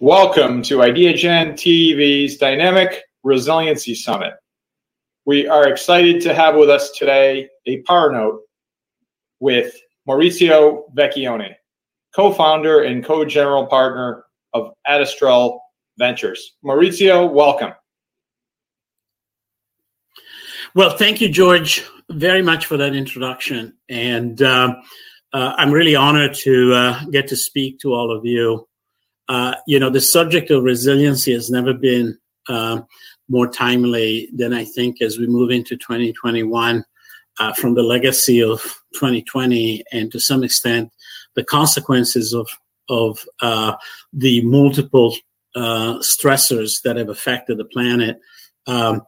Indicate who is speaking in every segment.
Speaker 1: Welcome to IdeaGen TV's Dynamic Resiliency Summit. We are excited to have with us today a power note with Maurizio Vecchione, co-founder and co-general partner of Adastral Ventures. Maurizio, welcome.
Speaker 2: Well, thank you, George, very much for that introduction. And uh, uh, I'm really honored to uh, get to speak to all of you. Uh, you know, the subject of resiliency has never been uh, more timely than I think as we move into 2021 uh, from the legacy of 2020 and to some extent the consequences of of uh, the multiple uh, stressors that have affected the planet um,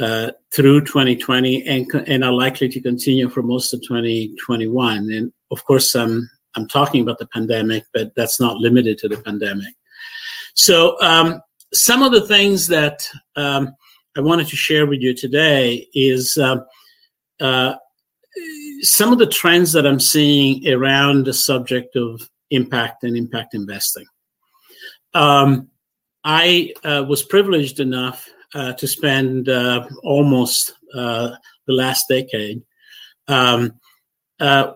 Speaker 2: uh, through 2020 and and are likely to continue for most of 2021. And of course, I'm I'm talking about the pandemic, but that's not limited to the pandemic. So um, some of the things that um, I wanted to share with you today is uh, uh, some of the trends that I'm seeing around the subject of impact and impact investing. Um, I uh, was privileged enough uh, to spend uh, almost uh, the last decade um,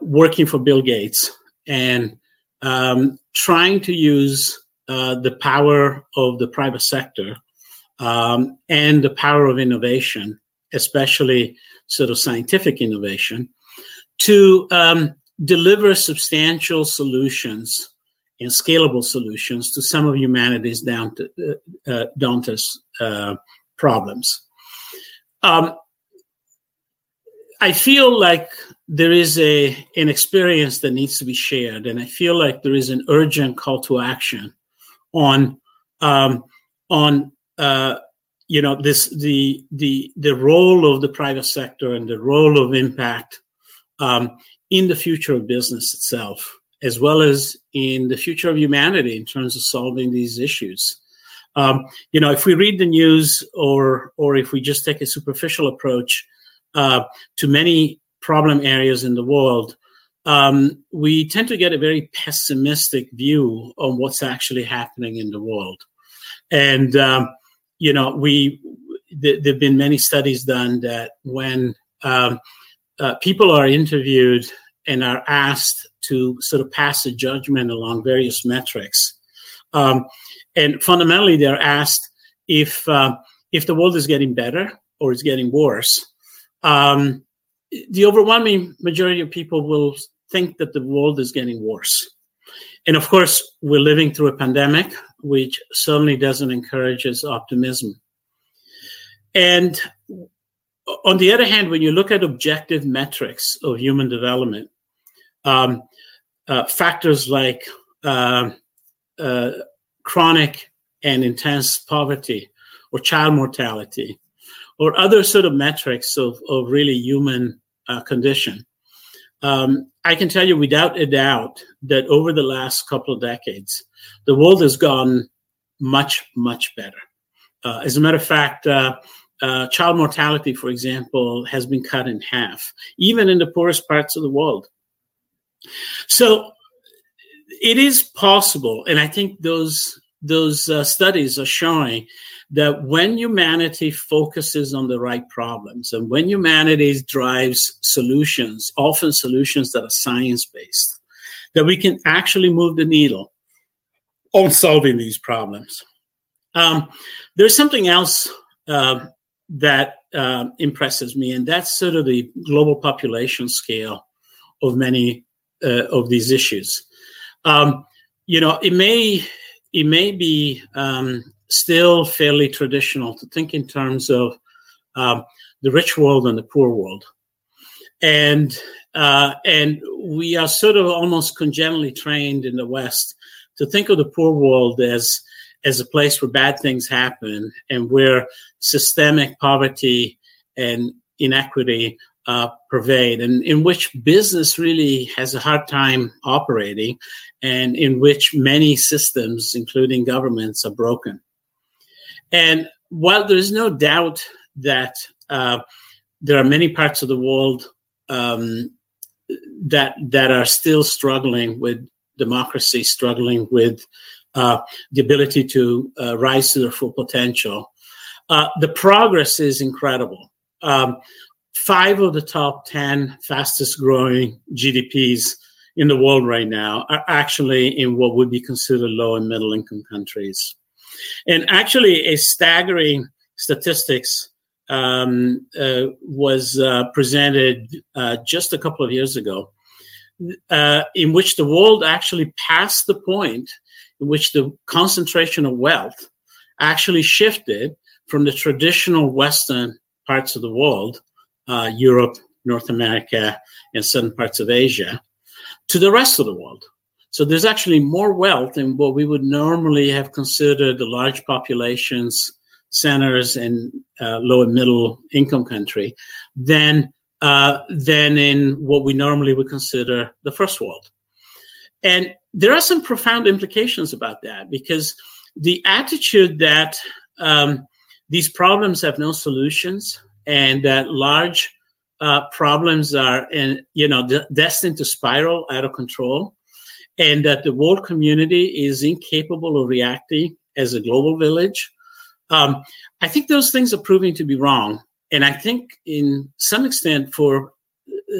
Speaker 2: working for Bill Gates and um, trying to use the power of the private sector um, and the power of innovation, especially sort of scientific innovation, to um, deliver substantial solutions and scalable solutions to some of humanity's down to, uh, uh, uh, problems. Um, I feel like there is a an experience that needs to be shared, and I feel like there is an urgent call to action on um, on uh, you know this the the the role of the private sector and the role of impact um, in the future of business itself, as well as in the future of humanity in terms of solving these issues. Um, you know, if we read the news or or if we just take a superficial approach uh, to many problem areas in the world, um, we tend to get a very pessimistic view on what's actually happening in the world. And um, you know, we th- there've been many studies done that when um, uh, people are interviewed and are asked to sort of pass a judgment along various metrics, um, and fundamentally they're asked if uh, if the world is getting better or it's getting worse. Um, the overwhelming majority of people will think that the world is getting worse. And of course, we're living through a pandemic, which certainly doesn't encourage us optimism. And on the other hand, when you look at objective metrics of human development, um, uh, factors like uh, uh, chronic and intense poverty or child mortality or other sort of metrics of, of really human uh, condition um, I can tell you without a doubt that over the last couple of decades, the world has gone much, much better. Uh, as a matter of fact, uh, uh, child mortality, for example, has been cut in half, even in the poorest parts of the world. So it is possible, and I think those those uh, studies are showing that when humanity focuses on the right problems and when humanity drives solutions, often solutions that are science based, that we can actually move the needle on solving these problems. Um, there's something else uh, that uh, impresses me, and that's sort of the global population scale of many uh, of these issues. Um, you know, it may it may be um, still fairly traditional to think in terms of um, the rich world and the poor world, and uh, and we are sort of almost congenitally trained in the West to think of the poor world as as a place where bad things happen and where systemic poverty and inequity uh, pervade, and in which business really has a hard time operating, and in which many systems, including governments, are broken. And while there's no doubt that uh, there are many parts of the world um, that that are still struggling with democracy, struggling with uh, the ability to uh, rise to their full potential. Uh, the progress is incredible. Um, five of the top 10 fastest growing GDPs in the world right now are actually in what would be considered low and middle income countries. And actually, a staggering statistics um, uh, was uh, presented uh, just a couple of years ago, uh, in which the world actually passed the point in which the concentration of wealth actually shifted from the traditional Western parts of the world, uh, Europe, North America, and certain parts of Asia, to the rest of the world. So there's actually more wealth in what we would normally have considered the large populations centers in uh, low and middle income country than uh, than in what we normally would consider the first world. And there are some profound implications about that because the attitude that um, these problems have no solutions and that large uh, problems are you know de- destined to spiral out of control and that the world community is incapable of reacting as a global village um, I think those things are proving to be wrong. And I think, in some extent, for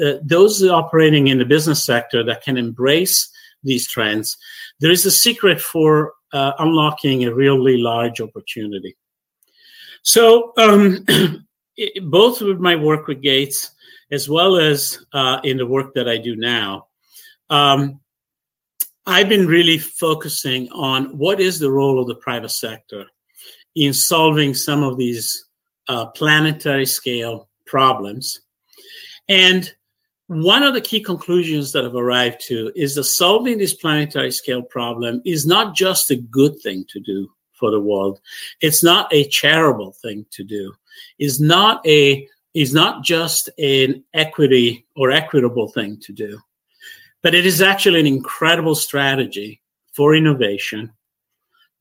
Speaker 2: uh, those operating in the business sector that can embrace these trends, there is a secret for uh, unlocking a really large opportunity. So, um, it, both with my work with Gates, as well as uh, in the work that I do now, um, I've been really focusing on what is the role of the private sector in solving some of these uh, planetary scale problems. And one of the key conclusions that I've arrived to is that solving this planetary scale problem is not just a good thing to do for the world. It's not a charitable thing to do. Is not a is not just an equity or equitable thing to do, but it is actually an incredible strategy for innovation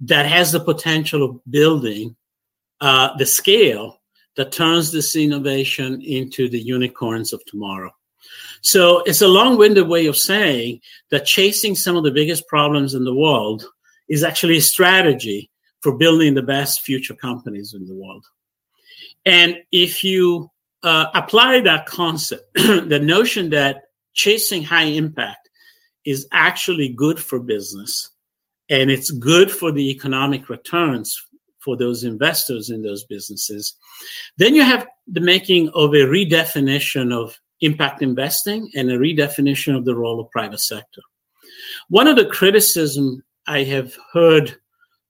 Speaker 2: that has the potential of building uh, the scale that turns this innovation into the unicorns of tomorrow. So it's a long winded way of saying that chasing some of the biggest problems in the world is actually a strategy for building the best future companies in the world. And if you uh, apply that concept, the notion that chasing high impact is actually good for business and it's good for the economic returns for those investors in those businesses. Then you have the making of a redefinition of impact investing and a redefinition of the role of private sector. One of the criticism I have heard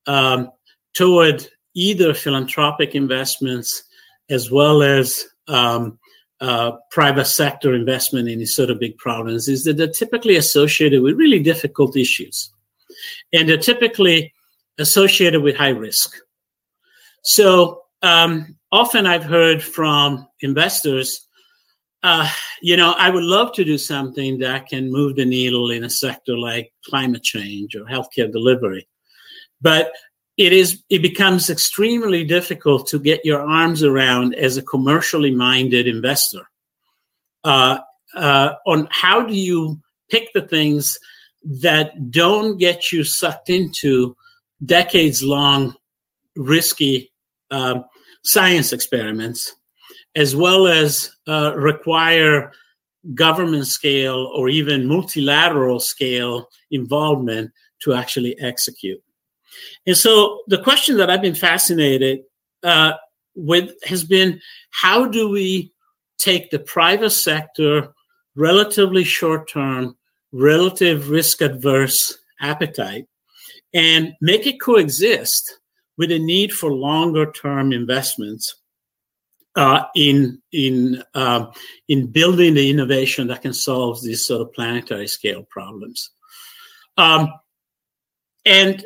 Speaker 2: um, toward either philanthropic investments as well as um, uh, private sector investment in these sort of big problems is that they're typically associated with really difficult issues and they're typically associated with high risk. So um, often I've heard from investors, uh, you know, I would love to do something that can move the needle in a sector like climate change or healthcare delivery, but it is it becomes extremely difficult to get your arms around as a commercially minded investor uh, uh, on how do you pick the things that don't get you sucked into decades long risky uh, science experiments, as well as uh, require government scale or even multilateral scale involvement to actually execute. And so the question that I've been fascinated uh, with has been how do we take the private sector relatively short term relative risk adverse appetite and make it coexist with a need for longer term investments uh, in in uh, in building the innovation that can solve these sort of planetary scale problems. Um, and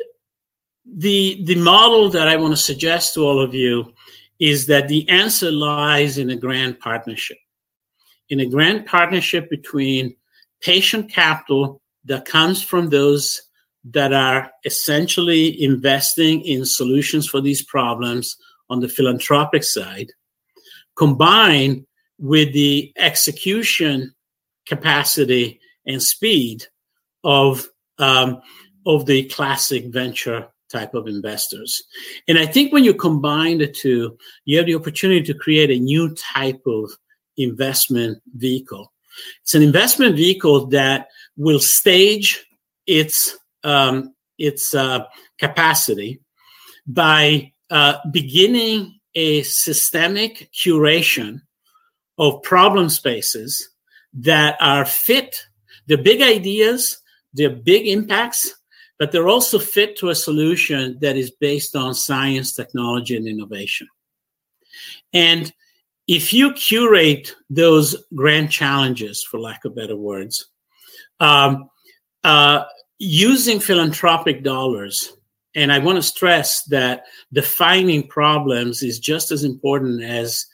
Speaker 2: the the model that I want to suggest to all of you is that the answer lies in a grand partnership, in a grand partnership between patient capital that comes from those that are essentially investing in solutions for these problems on the philanthropic side, combined with the execution capacity and speed of um, of the classic venture type of investors. And I think when you combine the two, you have the opportunity to create a new type of investment vehicle. It's an investment vehicle that will stage its um, its uh, capacity by uh, beginning a systemic curation of problem spaces that are fit. They're big ideas, they're big impacts, but they're also fit to a solution that is based on science, technology, and innovation. And if you curate those grand challenges, for lack of better words, um, uh, using philanthropic dollars, and I want to stress that defining problems is just as important as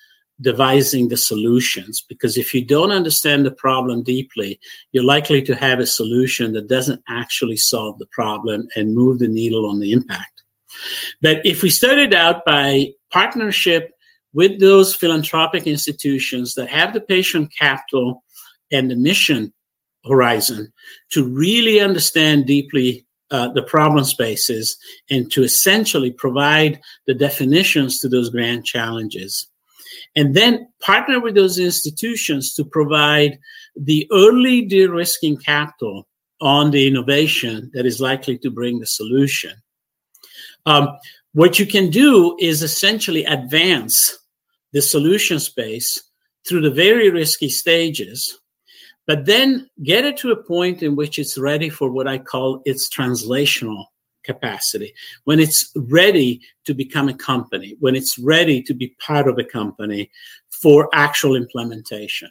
Speaker 2: devising the solutions because if you don't understand the problem deeply you're likely to have a solution that doesn't actually solve the problem and move the needle on the impact. But if we started out by partnership with those philanthropic institutions that have the patient capital and the mission horizon to really understand deeply uh, the problem spaces and to essentially provide the definitions to those grand challenges and then partner with those institutions to provide the early de-risking capital on the innovation that is likely to bring the solution. Um, what you can do is essentially advance the solution space through the very risky stages, but then get it to a point in which it's ready for what I call its translational capacity, when it's ready to become a company, when it's ready to be part of a company for actual implementation.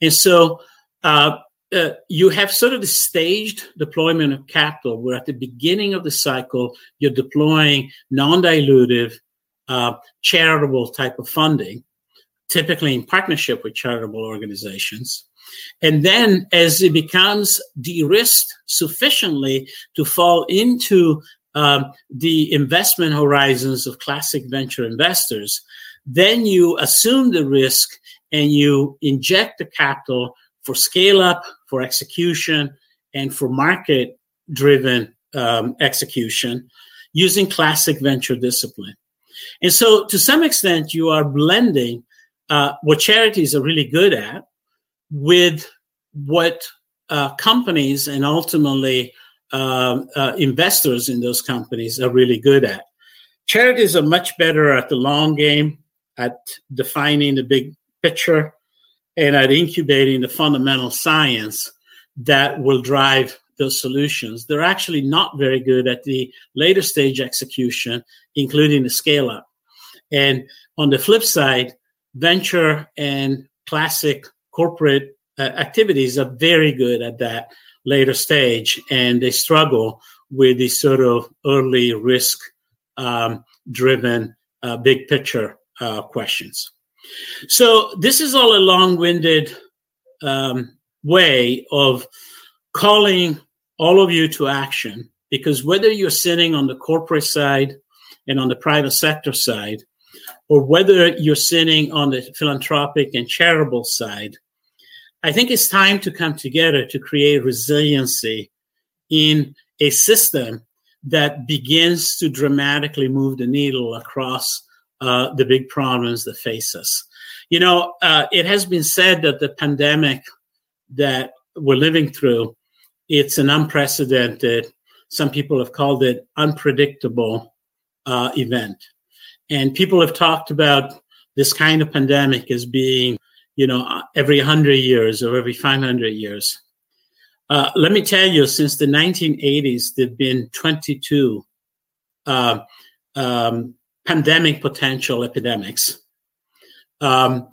Speaker 2: And so uh, uh, you have sort of the staged deployment of capital, where at the beginning of the cycle, you're deploying non dilutive, uh, charitable type of funding, typically in partnership with charitable organizations. And then as it becomes de-risked sufficiently to fall into um, the investment horizons of classic venture investors, then you assume the risk and you inject the capital for scale up, for execution, and for market driven um, execution using classic venture discipline. And so, to some extent, you are blending uh, what charities are really good at with what uh, companies and ultimately uh, uh, investors in those companies are really good at. Charities are much better at the long game, at defining the big picture, and at incubating the fundamental science that will drive those solutions. They're actually not very good at the later stage execution, including the scale up. And on the flip side, venture and classic corporate uh, activities are very good at that later stage and they struggle with these sort of early risk um, driven uh, big picture uh, questions. So, this is all a long winded um, way of calling all of you to action because whether you're sitting on the corporate side and on the private sector side, or whether you're sitting on the philanthropic and charitable side, I think it's time to come together to create resiliency in a system that begins to dramatically move the needle across uh, the big problems that face us. You know, uh, it has been said that the pandemic that we're living through, it's an unprecedented, some people have called it unpredictable uh, event. And people have talked about this kind of pandemic as being, you know, every 100 years or every 500 years. Uh, let me tell you, since the 1980s, there have been 22 uh, um, pandemic potential epidemics. Um,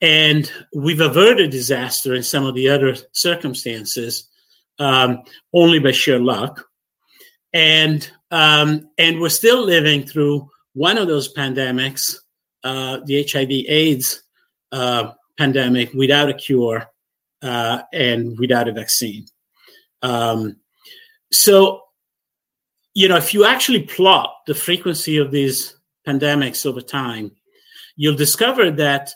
Speaker 2: and we've averted disaster in some of the other circumstances um, only by sheer luck. And, um, and we're still living through one of those pandemics, uh, the HIV AIDS uh, pandemic, without a cure uh, and without a vaccine. Um, so, you know, if you actually plot the frequency of these pandemics over time, you'll discover that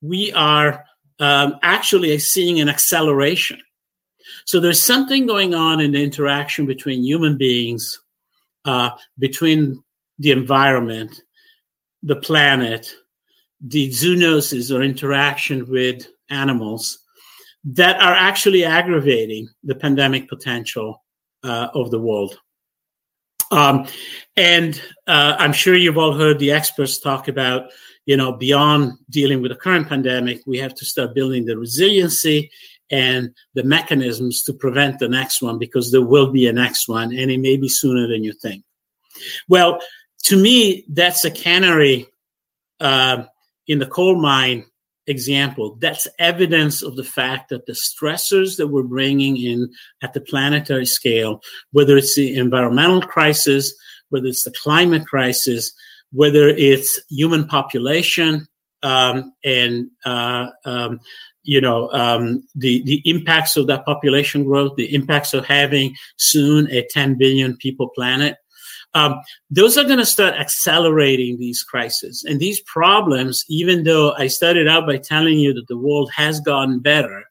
Speaker 2: we are um, actually seeing an acceleration So there's something going on in the interaction between human beings, uh, between the environment, the planet, the zoonoses or interaction with animals that are actually aggravating the pandemic potential uh, of the world. Um, and uh, I'm sure you've all heard the experts talk about, you know, beyond dealing with the current pandemic, we have to start building the resiliency and the mechanisms to prevent the next one because there will be a next one and it may be sooner than you think. Well, to me, that's a canary uh, in the coal mine example. That's evidence of the fact that the stressors that we're bringing in at the planetary scale, whether it's the environmental crisis, whether it's the climate crisis, whether it's human population um, and uh, um, you know um, the the impacts of that population growth, the impacts of having soon a 10 billion people planet. Um, those are going to start accelerating these crises and these problems. Even though I started out by telling you that the world has gotten better,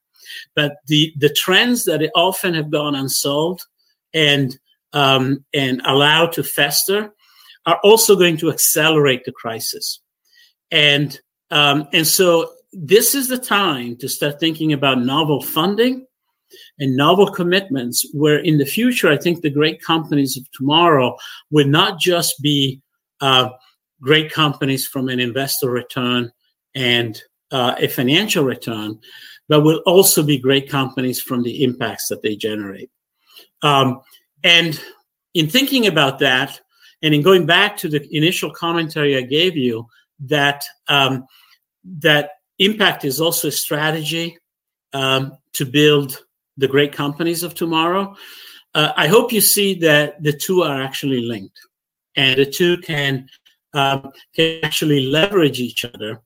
Speaker 2: but the the trends that often have gone unsolved and um, and allowed to fester are also going to accelerate the crisis. And um, and so this is the time to start thinking about novel funding and novel commitments where in the future i think the great companies of tomorrow would not just be uh, great companies from an investor return and uh, a financial return but will also be great companies from the impacts that they generate. Um, and in thinking about that and in going back to the initial commentary i gave you that um, that impact is also a strategy um, to build the great companies of tomorrow. Uh, I hope you see that the two are actually linked, and the two can um, can actually leverage each other.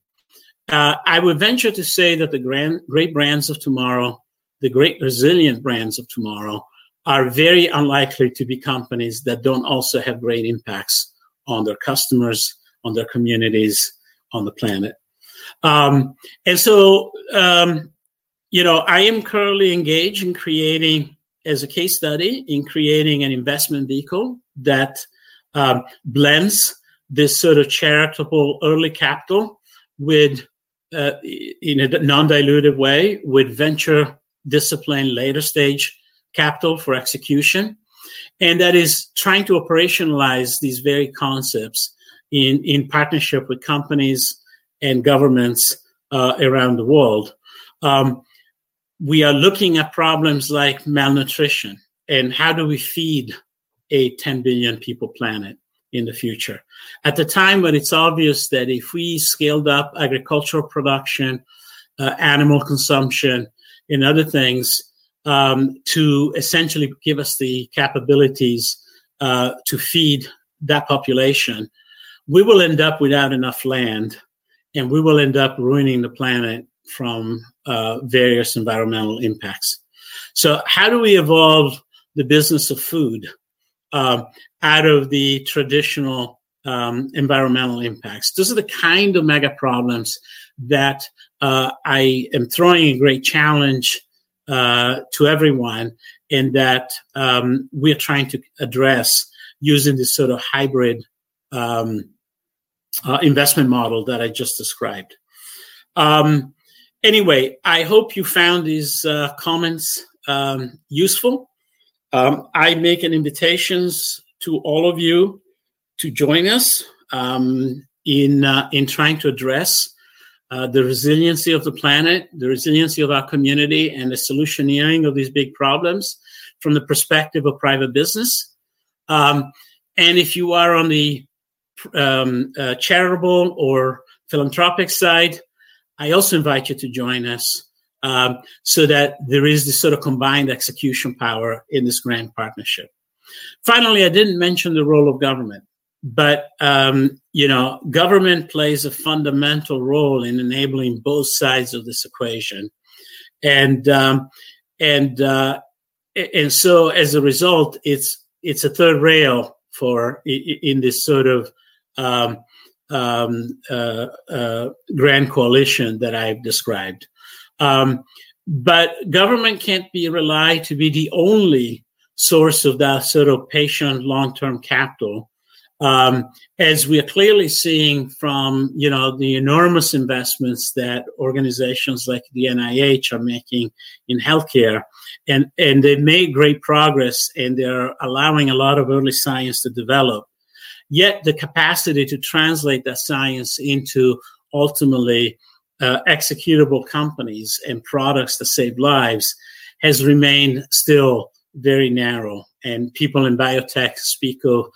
Speaker 2: Uh, I would venture to say that the grand, great brands of tomorrow, the great resilient brands of tomorrow, are very unlikely to be companies that don't also have great impacts on their customers, on their communities, on the planet. Um, and so um, you know, I am currently engaged in creating, as a case study, in creating an investment vehicle that um, blends this sort of charitable early capital with, uh, in a non-dilutive way, with venture discipline later stage capital for execution, and that is trying to operationalize these very concepts in in partnership with companies and governments uh, around the world. Um, we are looking at problems like malnutrition and how do we feed a 10 billion people planet in the future. At the time when it's obvious that if we scaled up agricultural production, uh, animal consumption, and other things um, to essentially give us the capabilities uh, to feed that population, we will end up without enough land and we will end up ruining the planet from uh, various environmental impacts. So, how do we evolve the business of food uh, out of the traditional um, environmental impacts? Those are the kind of mega problems that uh, I am throwing a great challenge uh, to everyone, and that um, we're trying to address using this sort of hybrid um, uh, investment model that I just described. Um, anyway, I hope you found these uh, comments um, useful. Um, I make an invitations to all of you to join us um, in uh, in trying to address uh, the resiliency of the planet, the resiliency of our community, and the solutioneering of these big problems from the perspective of private business. Um, and if you are on the um, uh, charitable or philanthropic side, I also invite you to join us um, so that there is this sort of combined execution power in this grand partnership. Finally, I didn't mention the role of government, but um, you know, government plays a fundamental role in enabling both sides of this equation, and um, and uh, and so as a result, it's it's a third rail for in this sort of um, um, uh, uh, grand coalition that I've described. Um, but government can't be relied to be the only source of that sort of patient long-term capital. Um, as we are clearly seeing from you know the enormous investments that organizations like the NIH are making in healthcare, and and they've made great progress, and they're allowing a lot of early science to develop. Yet the capacity to translate that science into ultimately uh, executable companies and products that save lives has remained still very narrow. And people in biotech speak of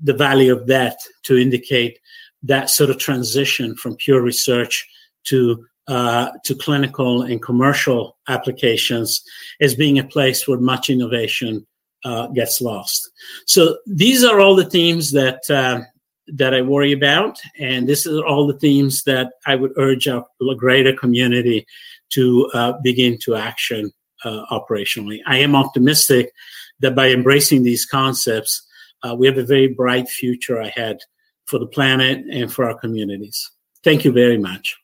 Speaker 2: the valley of death to indicate that sort of transition from pure research to uh, to clinical and commercial applications as being a place where much innovation uh, gets lost. So these are all the themes that uh, that I worry about. And this is all the themes that I would urge our greater community to uh, begin to action uh, operationally. I am optimistic that by embracing these concepts, uh, we have a very bright future ahead for the planet and for our communities. Thank you very much.